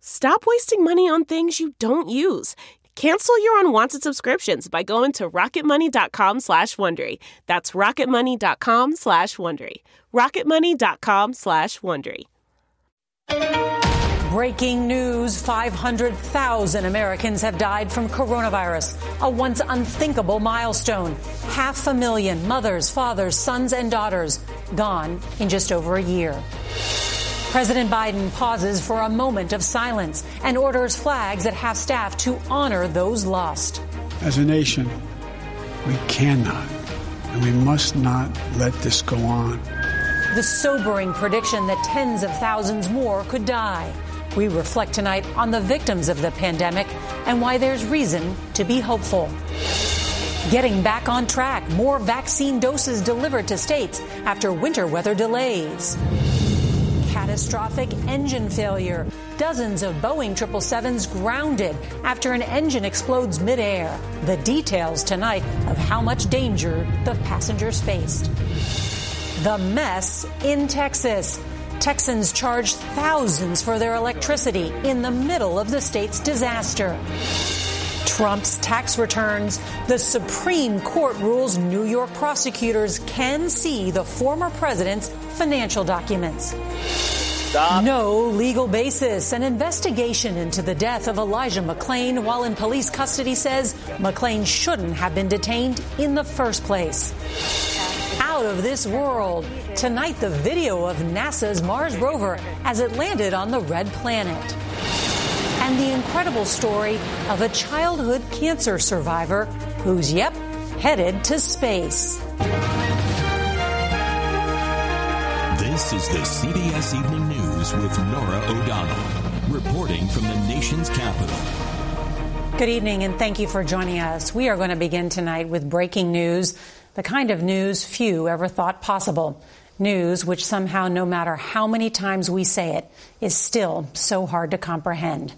Stop wasting money on things you don't use. Cancel your unwanted subscriptions by going to rocketmoney.com slash Wondery. That's rocketmoney.com slash Wondery. rocketmoney.com slash Wondery. Breaking news 500,000 Americans have died from coronavirus, a once unthinkable milestone. Half a million mothers, fathers, sons, and daughters gone in just over a year. President Biden pauses for a moment of silence and orders flags at half staff to honor those lost. As a nation, we cannot and we must not let this go on. The sobering prediction that tens of thousands more could die. We reflect tonight on the victims of the pandemic and why there's reason to be hopeful. Getting back on track, more vaccine doses delivered to states after winter weather delays catastrophic engine failure. Dozens of Boeing 777s grounded after an engine explodes midair. The details tonight of how much danger the passengers faced. The mess in Texas. Texans charged thousands for their electricity in the middle of the state's disaster. Trump's tax returns. The Supreme Court rules New York prosecutors can see the former president's financial documents. Stop. No legal basis. An investigation into the death of Elijah McClain while in police custody says McClain shouldn't have been detained in the first place. Out of this world. Tonight, the video of NASA's Mars rover as it landed on the red planet and the incredible story of a childhood cancer survivor who's, yep, headed to space. This is the CBS Evening News with Norah O'Donnell, reporting from the nation's capital. Good evening, and thank you for joining us. We are going to begin tonight with breaking news, the kind of news few ever thought possible news which somehow, no matter how many times we say it, is still so hard to comprehend.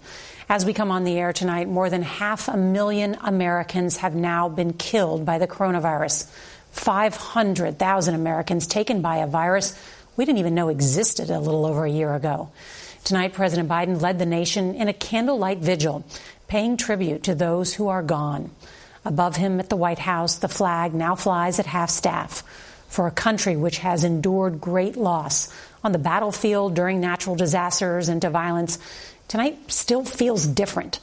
As we come on the air tonight, more than half a million Americans have now been killed by the coronavirus. 500,000 Americans taken by a virus we didn't even know existed a little over a year ago. Tonight, President Biden led the nation in a candlelight vigil, paying tribute to those who are gone. Above him at the White House, the flag now flies at half staff for a country which has endured great loss on the battlefield during natural disasters and to violence, tonight still feels different.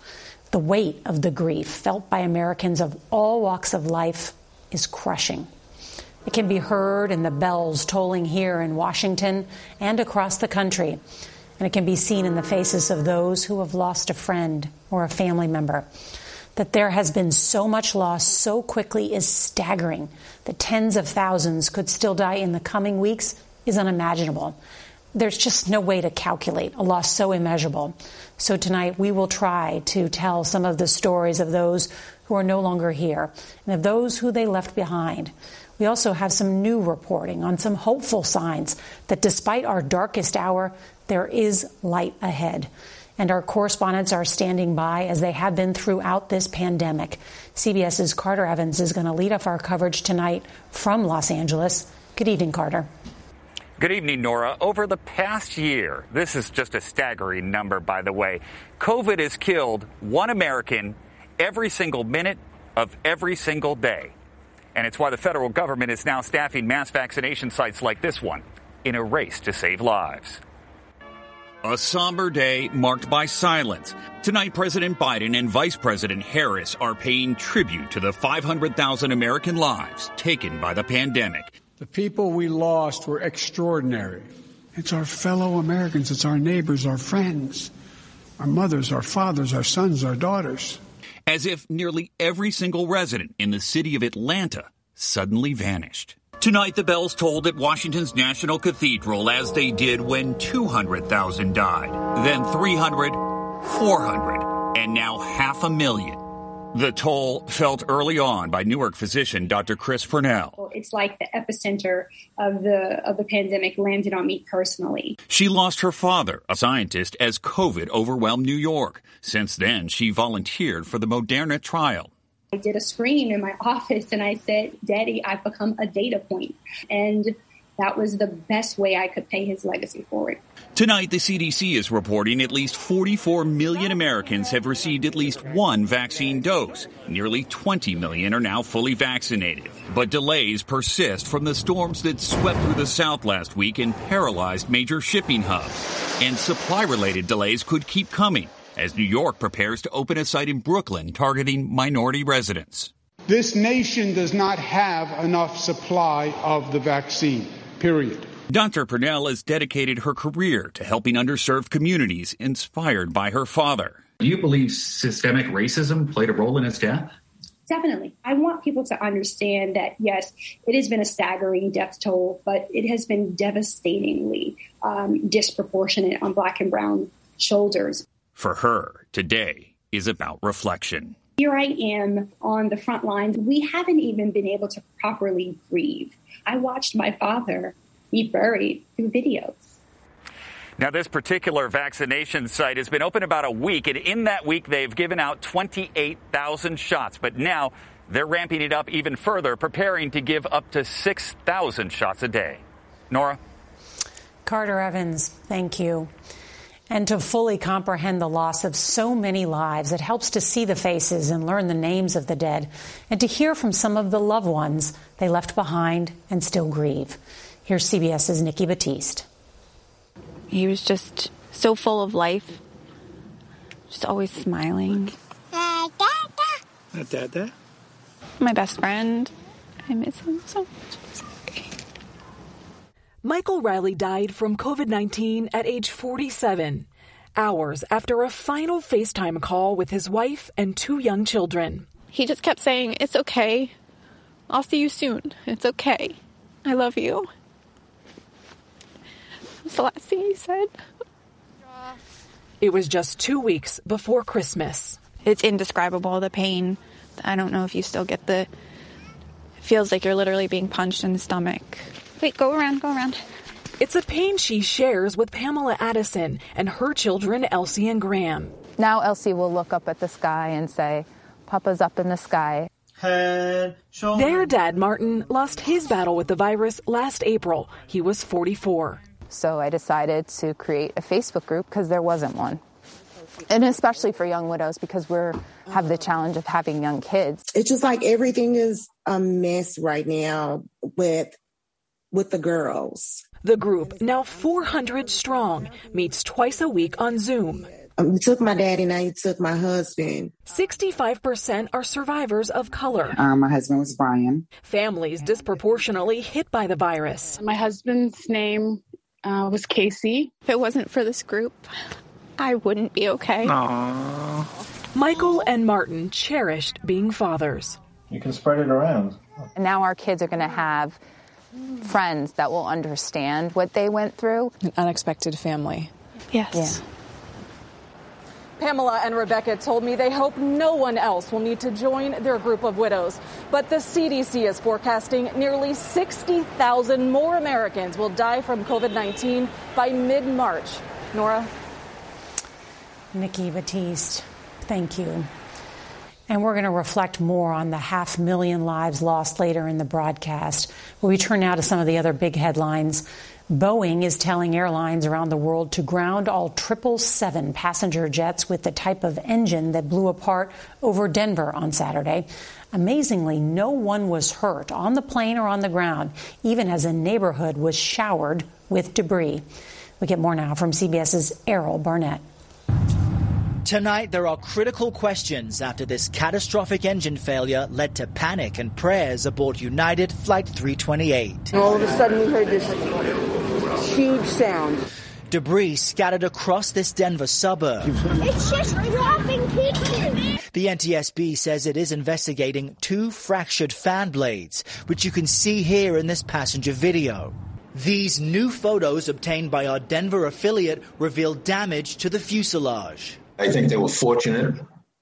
The weight of the grief felt by Americans of all walks of life is crushing. It can be heard in the bells tolling here in Washington and across the country. And it can be seen in the faces of those who have lost a friend or a family member. That there has been so much loss so quickly is staggering. That tens of thousands could still die in the coming weeks is unimaginable. There's just no way to calculate a loss so immeasurable. So tonight we will try to tell some of the stories of those who are no longer here and of those who they left behind. We also have some new reporting on some hopeful signs that despite our darkest hour, there is light ahead. And our correspondents are standing by as they have been throughout this pandemic. CBS's Carter Evans is going to lead off our coverage tonight from Los Angeles. Good evening, Carter. Good evening, Norah. Over the past year, this is just a staggering number, by the way. COVID has killed one American every single minute of every single day. And it's why the federal government is now staffing mass vaccination sites like this one in a race to save lives. A somber day marked by silence. Tonight, President Biden and Vice President Harris are paying tribute to the 500,000 American lives taken by the pandemic. The people we lost were extraordinary. It's our fellow Americans, it's our neighbors, our friends, our mothers, our fathers, our sons, our daughters. As if nearly every single resident in the city of Atlanta suddenly vanished. Tonight, the bells tolled at Washington's National Cathedral as they did when 200,000 died, then 300, 400, and now half a million. The toll felt early on by Newark physician Dr. Chris Purnell. It's like the epicenter of the of the pandemic landed on me personally. She lost her father, a scientist, as COVID overwhelmed New York. Since then, she volunteered for the Moderna trial. I did a screen in my office and I said, "Daddy, I've become a data point." And that was the best way I could pay his legacy forward. Tonight, the CDC is reporting at least 44 million Americans have received at least one vaccine dose. Nearly 20 million are now fully vaccinated. But delays persist from the storms that swept through the South last week and paralyzed major shipping hubs. And supply related delays could keep coming as New York prepares to open a site in Brooklyn targeting minority residents. This nation does not have enough supply of the vaccine, period. Dr. Purnell has dedicated her career to helping underserved communities inspired by her father. Do you believe systemic racism played a role in his death? Definitely. I want people to understand that, yes, it has been a staggering death toll, but it has been devastatingly um, disproportionate on Black and Brown shoulders. For her, today is about reflection. Here I am on the front lines. We haven't even been able to properly grieve. I watched my father be buried through videos. Now, this particular vaccination site has been open about a week, and in that week, they've given out 28,000 shots. But now they're ramping it up even further, preparing to give up to 6,000 shots a day. Norah? Carter Evans, thank you. And to fully comprehend the loss of so many lives, it helps to see the faces and learn the names of the dead, and to hear from some of the loved ones they left behind and still grieve. Here's CBS's Nikki Battiste. He was just so full of life, just always smiling. Uh, uh, Dada. My best friend. I miss him so much. Michael Riley died from COVID 19 at age 47, hours after a final FaceTime call with his wife and two young children. He just kept saying, It's okay. I'll see you soon. It's okay. I love you. That's the last thing he said. It was just two weeks before Christmas. It's indescribable, the pain. I don't know if you still get the. It feels like you're literally being punched in the stomach. Wait, go around, go around. It's a pain she shares with Pamela Addison and her children, Elsie and Graham. Now Elsie will look up at the sky and say, Papa's up in the sky. Head, Their dad, Martin, lost his battle with the virus last April. He was 44. So I decided to create a Facebook group because there wasn't one. And especially for young widows because we're have the challenge of having young kids. It's just like everything is a mess right now with with the girls. The group, now 400 strong, meets twice a week on Zoom. Um, you took my daddy, now you took my husband. 65% are survivors of color. Um, my husband was Brian. Families disproportionately hit by the virus. My husband's name uh, was Casey. If it wasn't for this group, I wouldn't be okay. Aww. Michael and Martin cherished being fathers. You can spread it around. And now our kids are going to have friends that will understand what they went through. An unexpected family. Yes. Pamela and Rebecca told me they hope no one else will need to join their group of widows. But the CDC is forecasting nearly 60,000 more Americans will die from COVID 19 by mid March. Norah? Nikki Battiste, thank you. And we're going to reflect more on the half million lives lost later in the broadcast. we turn now to some of the other big headlines. Boeing is telling airlines around the world to ground all 777 passenger jets with the type of engine that blew apart over Denver on Saturday. Amazingly, no one was hurt on the plane or on the ground, even as a neighborhood was showered with debris. We get more now from CBS's Errol Barnett. Tonight, there are critical questions after this catastrophic engine failure led to panic and prayers aboard United Flight 328. All of a sudden, we heard this huge sound. Debris scattered across this Denver suburb. It's just dropping pieces. The NTSB says it is investigating two fractured fan blades, which you can see here in this passenger video. These new photos obtained by our Denver affiliate reveal damage to the fuselage. I think they were fortunate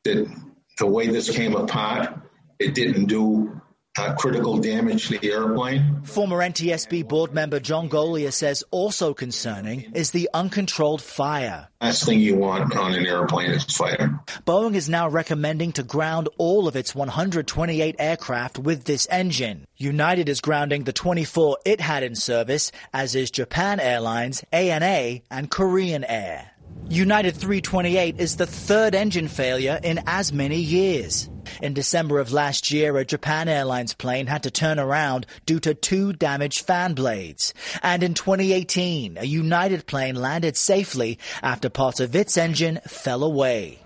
that the way this came apart, it didn't do uh, critical damage to the airplane. Former NTSB board member John Goglia says also concerning is the uncontrolled fire. Last thing you want on an airplane is fire. Boeing is now recommending to ground all of its 128 aircraft with this engine. United is grounding the 24 it had in service, as is Japan Airlines, ANA, and Korean Air. United 328 is the third engine failure in as many years. In December of last year, a Japan Airlines plane had to turn around due to two damaged fan blades. And in 2018, a United plane landed safely after parts of its engine fell away.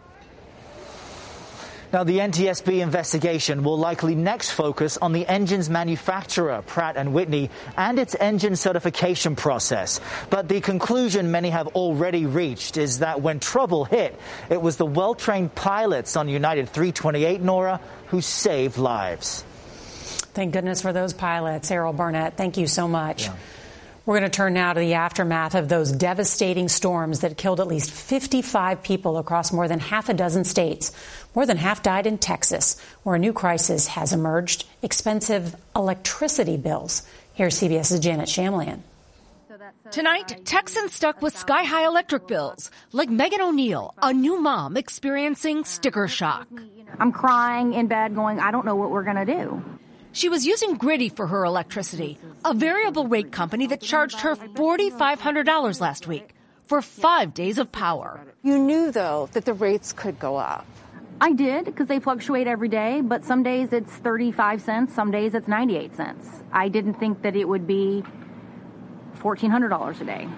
Now, the NTSB investigation will likely next focus on the engine's manufacturer, Pratt & Whitney, and its engine certification process. But the conclusion many have already reached is that when trouble hit, it was the well-trained pilots on United 328, Norah who saved lives. Thank goodness for those pilots. Errol Barnett, thank you so much. Yeah. We're going to turn now to the aftermath of those devastating storms that killed at least 55 people across more than half a dozen states. More than half died in Texas, where a new crisis has emerged expensive electricity bills. Here's CBS's Janet Shamlian. Tonight, Texans stuck with sky high electric bills, like Megan O'Neill, a new mom experiencing sticker shock. I'm crying in bed, going, I don't know what we're going to do. She was using Griddy for her electricity, a variable rate company that charged her $4,500 last week for five days of power. You knew, though, that the rates could go up. I did because they fluctuate every day, but some days it's 35 cents, some days it's 98 cents. I didn't think that it would be $1,400 a day.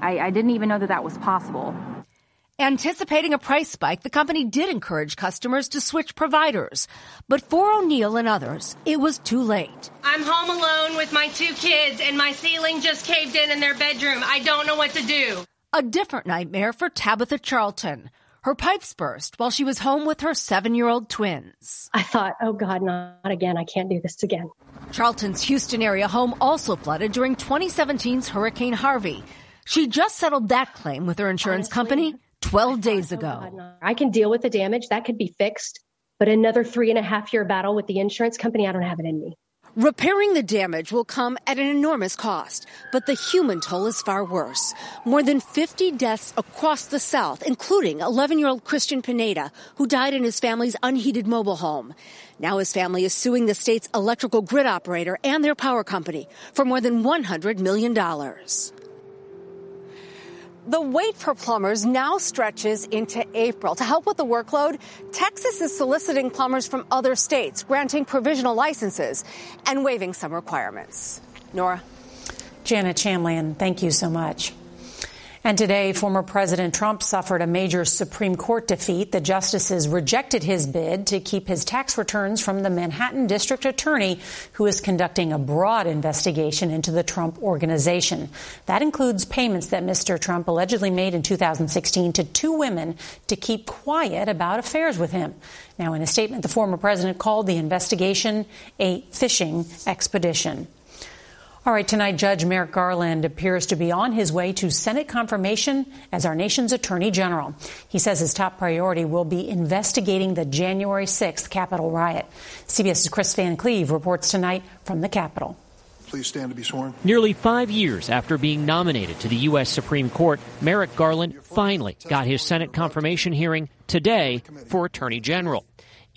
I, I didn't even know that that was possible. Anticipating a price spike, the company did encourage customers to switch providers. But for O'Neill and others, it was too late. I'm home alone with my two kids, and my ceiling just caved in in their bedroom. I don't know what to do. A different nightmare for Tabitha Charlton. Her pipes burst while she was home with her seven year old twins. I thought, oh God, not again. I can't do this again. Charlton's Houston area home also flooded during 2017's Hurricane Harvey. She just settled that claim with her insurance Honestly, company 12 days ago. I can deal with the damage. That could be fixed. But another three and a half year battle with the insurance company, I don't have it in me. Repairing the damage will come at an enormous cost, but the human toll is far worse. More than 50 deaths across the South, including 11 year old Christian Pineda, who died in his family's unheated mobile home. Now his family is suing the state's electrical grid operator and their power company for more than $100 million. The wait for plumbers now stretches into April. To help with the workload, Texas is soliciting plumbers from other states, granting provisional licenses and waiving some requirements. Norah. Janet Shamlian, thank you so much. And today, former President Trump suffered a major Supreme Court defeat. The justices rejected his bid to keep his tax returns from the Manhattan District Attorney, who is conducting a broad investigation into the Trump organization. That includes payments that Mr. Trump allegedly made in 2016 to two women to keep quiet about affairs with him. Now, in a statement, the former president called the investigation a fishing expedition. All right, tonight, Judge Merrick Garland appears to be on his way to Senate confirmation as our nation's Attorney General. He says his top priority will be investigating the January 6th Capitol riot. CBS's Chris Van Cleave reports tonight from the Capitol. Please stand to be sworn. Nearly five years after being nominated to the U.S. Supreme Court, Merrick Garland finally got his Senate confirmation hearing today for Attorney General.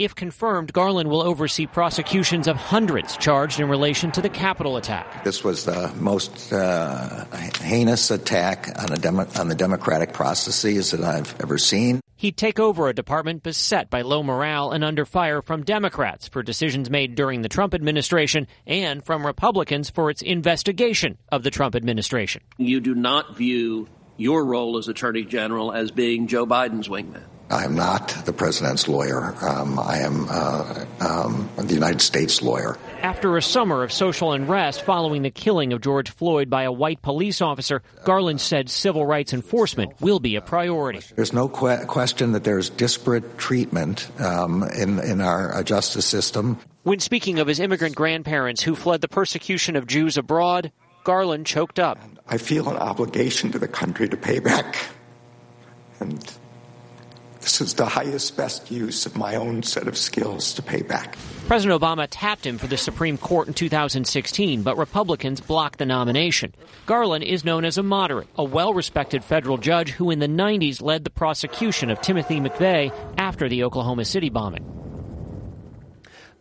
If confirmed, Garland will oversee prosecutions of hundreds charged in relation to the Capitol attack. This was the most uh, heinous attack on, demo- on the democratic processes that I've ever seen. He'd take over a department beset by low morale and under fire from Democrats for decisions made during the Trump administration and from Republicans for its investigation of the Trump administration. You do not view your role as Attorney General as being Joe Biden's wingman. I am not the president's lawyer. Um, I am uh, um, the United States lawyer. After a summer of social unrest following the killing of George Floyd by a white police officer, Garland said civil rights enforcement will be a priority. There's no que- question that there's disparate treatment um, in, in our uh, justice system. When speaking of his immigrant grandparents who fled the persecution of Jews abroad, Garland choked up. I feel an obligation to the country to pay back. And this is the highest, best use of my own set of skills to pay back. President Obama tapped him for the Supreme Court in 2016, but Republicans blocked the nomination. Garland is known as a moderate, a well respected federal judge who in the 90s led the prosecution of Timothy McVeigh after the Oklahoma City bombing.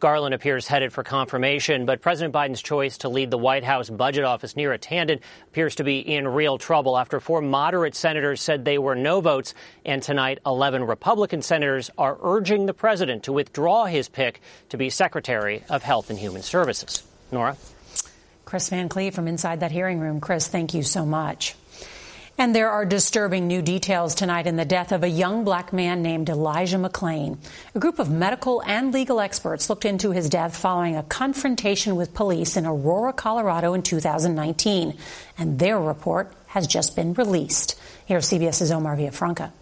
Garland appears headed for confirmation, but President Biden's choice to lead the White House budget office Neera Tanden appears to be in real trouble after four moderate senators said they were no votes. And tonight, 11 Republican senators are urging the president to withdraw his pick to be Secretary of Health and Human Services. Norah? Chris Van Cleave from inside that hearing room. Chris, thank you so much. And there are disturbing new details tonight in the death of a young black man named Elijah McClain. A group of medical and legal experts looked into his death following a confrontation with police in Aurora, Colorado in 2019. And their report has just been released. Here's CBS's Omar Villafranca.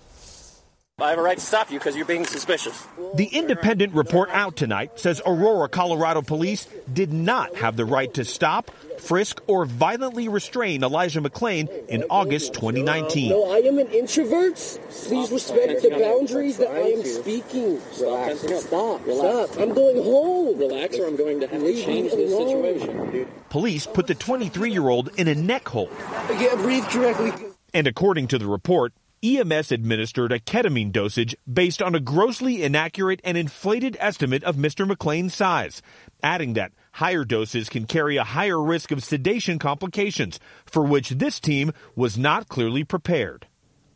I have a right to stop you because you're being suspicious. The independent report out tonight says Aurora, Colorado police did not have the right to stop, frisk, or violently restrain Elijah McClain in August 2019. No, I am an introvert. Please respect the boundaries that I am speaking. Relax. Stop. Stop. I'm going home. Relax or I'm going to have to change this situation. Police put the 23 year old in a neck hold. I can't breathe correctly. And according to the report, EMS administered a ketamine dosage based on a grossly inaccurate and inflated estimate of Mr. McClain's size, adding that higher doses can carry a higher risk of sedation complications, for which this team was not clearly prepared.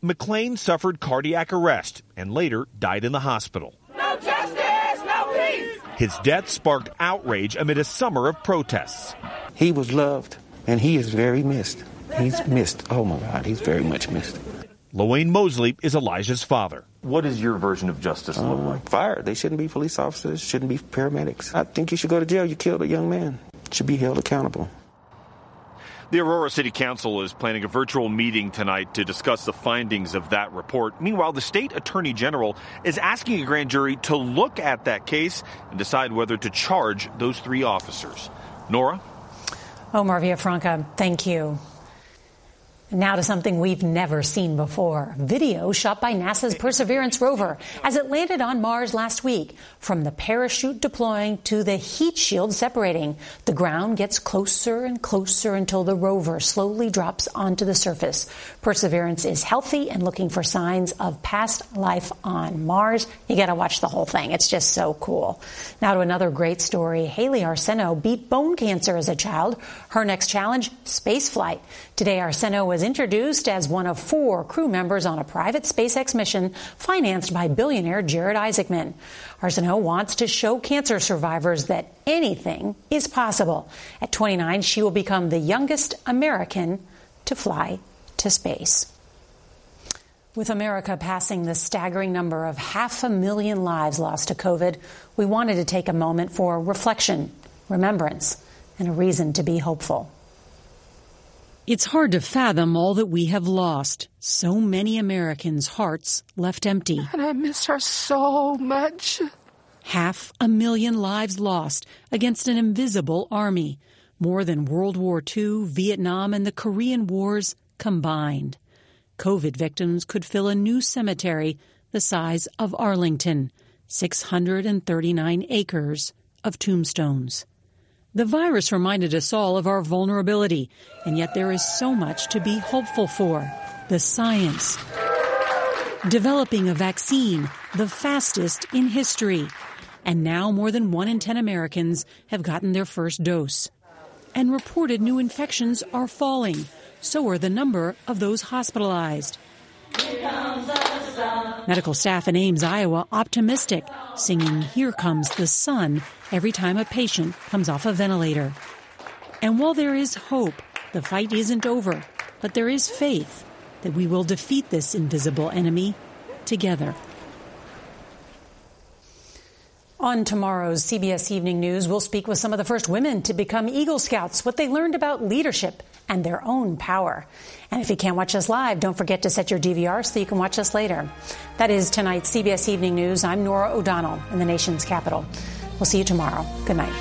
McClain suffered cardiac arrest and later died in the hospital. No justice, no peace. His death sparked outrage amid a summer of protests. He was loved, and he is very missed. He's missed. Oh my God, he's very much missed. LaWayne Mosley is Elijah's father. What is your version of justice look uh, like? Fire. They shouldn't be police officers, shouldn't be paramedics. I think you should go to jail. You killed a young man. Should be held accountable. The Aurora City Council is planning a virtual meeting tonight to discuss the findings of that report. Meanwhile, the state attorney general is asking a grand jury to look at that case and decide whether to charge those three officers. Norah? Omar Villafranca, thank you. Now to something we've never seen before. Video shot by NASA's Perseverance rover as it landed on Mars last week. From the parachute deploying to the heat shield separating, the ground gets closer and closer until the rover slowly drops onto the surface. Perseverance is healthy and looking for signs of past life on Mars. You gotta watch the whole thing. It's just so cool. Now to another great story. Hayley Arceneaux beat bone cancer as a child. Her next challenge, space flight. Today, Arceneaux was introduced as one of four crew members on a private SpaceX mission financed by billionaire Jared Isaacman. Arceneaux wants to show cancer survivors that anything is possible. At 29, she will become the youngest American to fly to space. With America passing the staggering number of half a million lives lost to COVID, we wanted to take a moment for reflection, remembrance, and a reason to be hopeful. It's hard to fathom all that we have lost. So many Americans' hearts left empty. And I miss her so much. Half a million lives lost against an invisible army. more than World War II, Vietnam, and the Korean Wars combined. COVID victims could fill a new cemetery the size of Arlington, 639 acres of tombstones. The virus reminded us all of our vulnerability, and yet there is so much to be hopeful for. The science. Developing a vaccine, the fastest in history. And now more than one in 10 Americans have gotten their first dose. And reported new infections are falling. So are the number of those hospitalized. Medical staff in Ames, Iowa, optimistic, singing Here Comes the Sun every time a patient comes off a ventilator. And while there is hope, the fight isn't over, but there is faith that we will defeat this invisible enemy together. On tomorrow's CBS Evening News, we'll speak with some of the first women to become Eagle Scouts, what they learned about leadership and their own power. And if you can't watch us live, don't forget to set your DVR so you can watch us later. That is tonight's CBS Evening News. I'm Norah O'Donnell in the nation's capital. We'll see you tomorrow. Good night.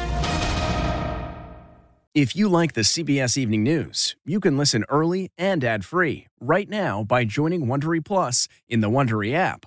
If you like the CBS Evening News, you can listen early and ad-free right now by joining Wondery Plus in the Wondery app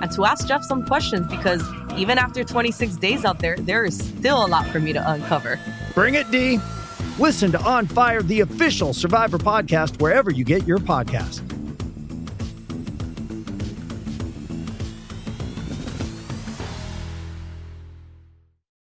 and to ask Jeff some questions because even after 26 days out there, there is still a lot for me to uncover. Bring it, Dee. Listen to On Fire, the official Survivor podcast, wherever you get your podcast.